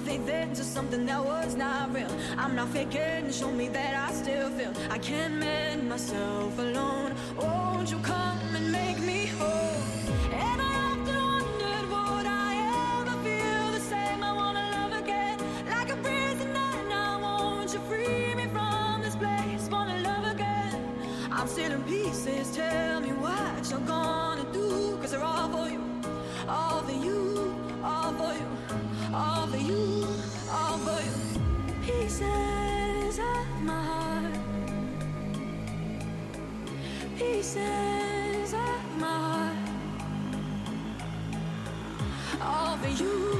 faith into something that was not real. I'm not faking, show me that I still feel. I can't mend myself alone. Won't you come and make me whole? And I often wondered, would I ever feel the same? I wanna love again, like a prisoner. Now won't you free me from this place? Wanna love again. I'm still in pieces. Tell me what you're gonna pieces of my heart, all for you,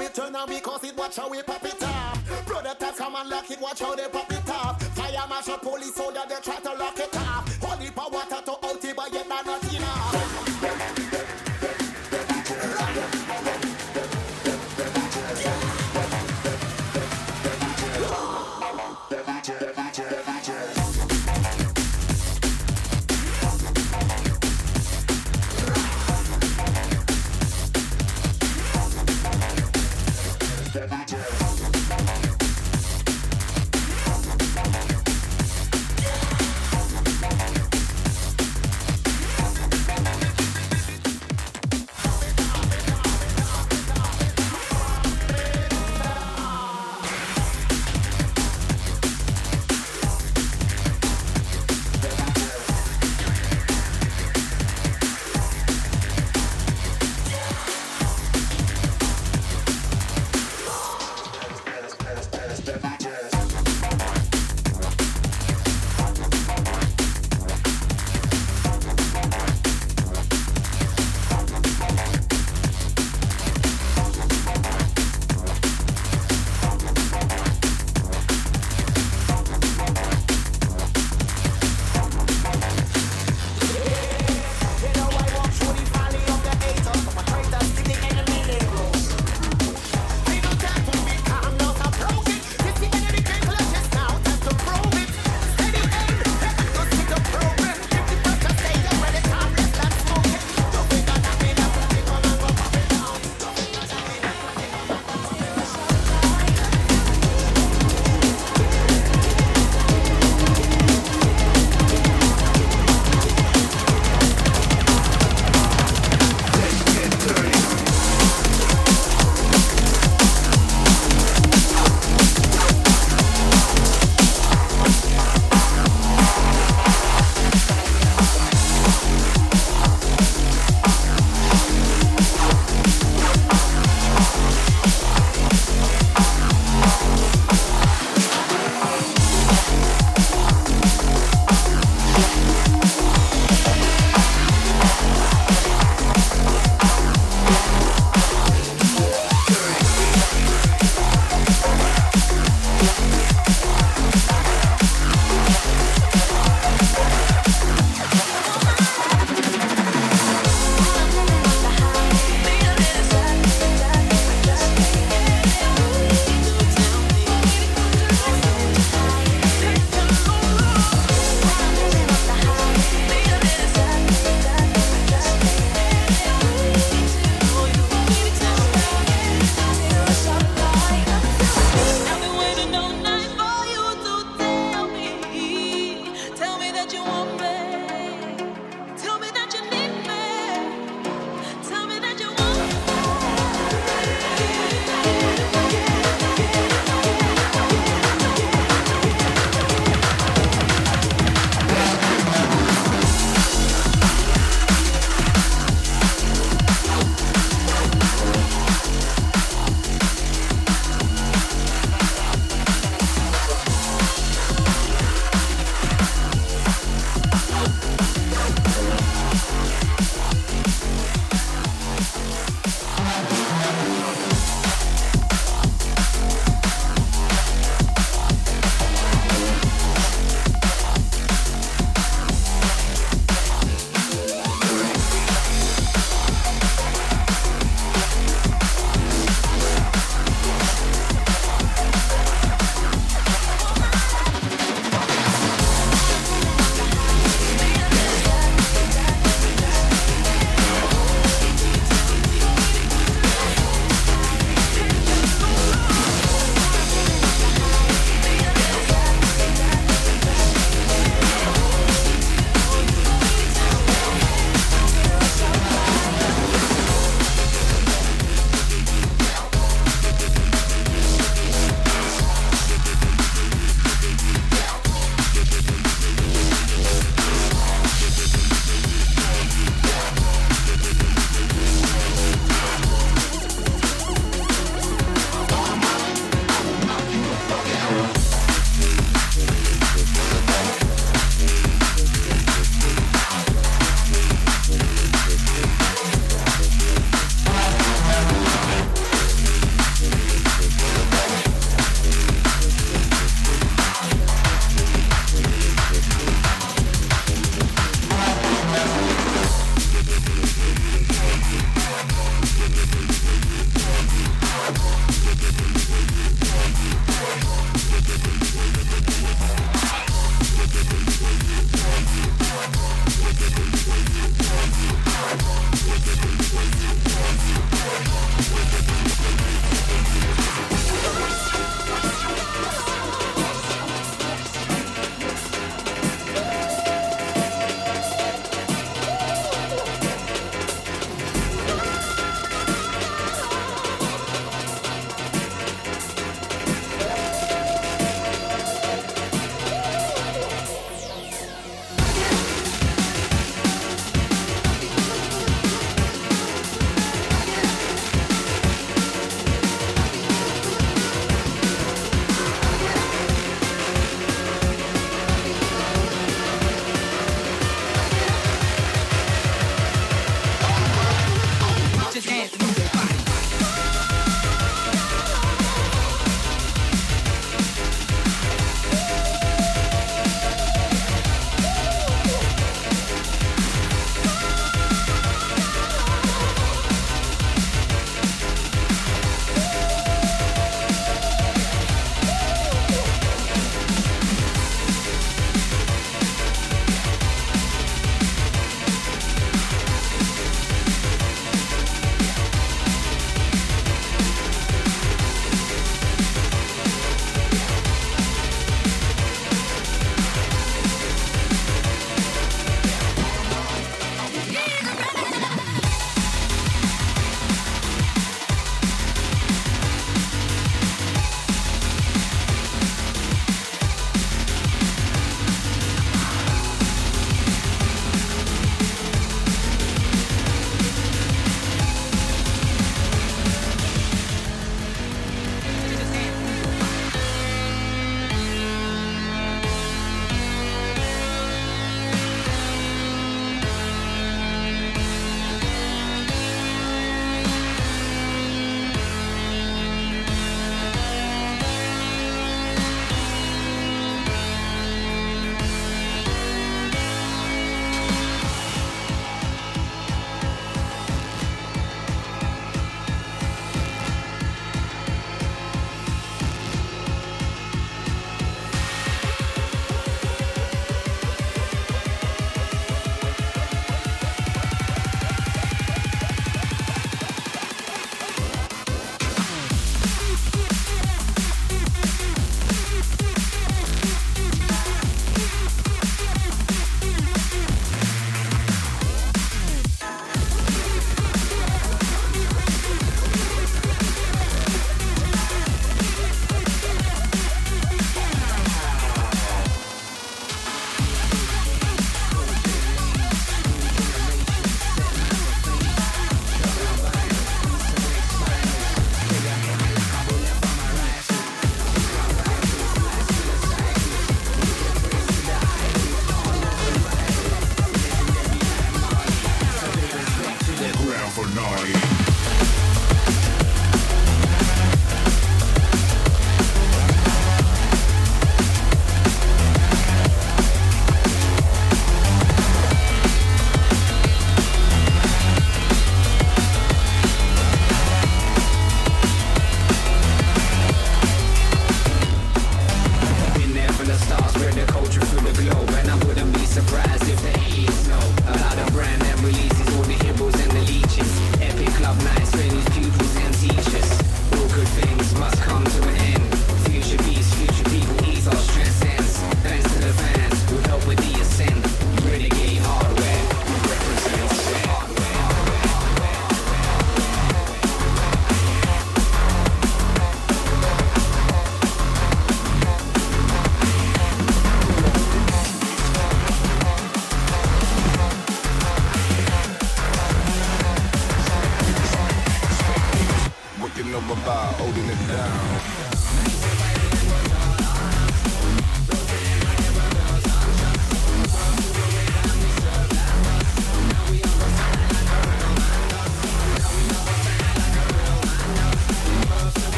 and we cause it, watch how we pop it off. Brother come and lock it, watch how they pop it off. Fire marshal, police soldier, they try to lock it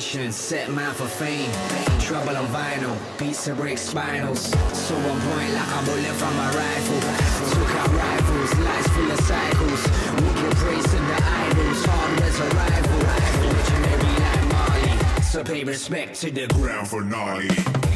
set man for fame. Trouble on vinyl, beats to break spinals. So on point like a bullet from a rifle. Took out rivals, lies full of cycles. Wicked praise to the idols, hard hardware's a rival. Legendary like Marley, so pay respect to the Grand finale.